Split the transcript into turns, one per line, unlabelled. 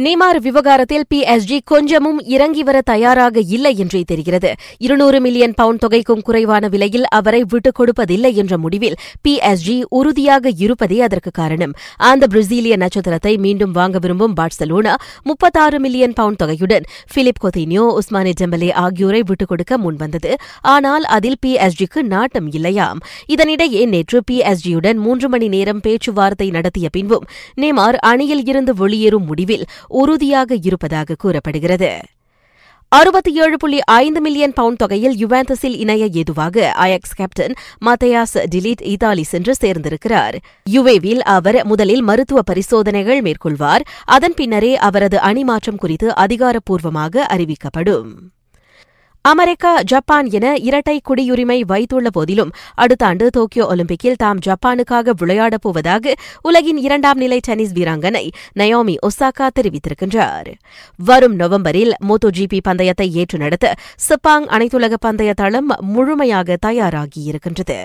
Neymar விவகாரத்தில் PSG கொஞ்சமும் இறங்கி வர தயாராக இல்லை என்றே தெரிகிறது. இருநூறு மில்லியன் பவுண்ட் தொகைக்கும் குறைவான விலையில் அவரை விட்டுக் கொடுப்பதில்லை என்ற முடிவில் பிஎஸ்ஜி உறுதியாக இருப்பதே அதற்கு காரணம். அந்த பிரேசிலிய நட்சத்திரத்தை மீண்டும் வாங்க விரும்பும் பார்சலோனா முப்பத்தாறு மில்லியன் பவுண்ட் தொகையுடன் பிலிப் கொத்தினியோ உஸ்மானி டெம்பலே ஆகியோரை விட்டுக் கொடுக்க முன்வந்தது. ஆனால் அதில் பிஎஸ்ஜிக்கு நாட்டம் இல்லையாம். இதனிடையே நேற்று பிஎஸ்ஜியுடன் மூன்று மணி நேரம் பேச்சுவார்த்தை நடத்திய பின்பும் நேமார் அணியில் இருந்து வெளியேறும் முடிவில் உறுதியாக இருப்பதாக கூறப்படுகிறது. அறுபத்தி ஏழு புள்ளி ஐந்து மில்லியன் பவுண்ட் தொகையில் யுவாந்தஸில் இணைய ஏதுவாக Ajax captain Matthijs de Ligt Italy சென்று சேர்ந்திருக்கிறார். யுவேவில் அவர் முதலில் மருத்துவ பரிசோதனைகள் மேற்கொள்வார். அதன் பின்னரே அவரது அணி மாற்றம் குறித்து அதிகாரப்பூர்வமாக அறிவிக்கப்படும். அமெரிக்கா ஜப்பான் என இரட்டை குடியுரிமை வைத்துள்ள போதிலும் அடுத்த ஆண்டு டோக்கியோ ஒலிம்பிக்கில் தாம் ஜப்பானுக்காக விளையாடப் போவதாக உலகின் இரண்டாம் நிலை டென்னிஸ் வீராங்கனை நயோமி ஒசாகா தெரிவித்திருக்கின்றார். வரும் நவம்பரில் மோட்டோ ஜிபி பந்தயத்தை ஏற்று நடத்த சிப்பாங் அனைத்துலக பந்தய தளம் முழுமையாக தயாராகியிருக்கின்றது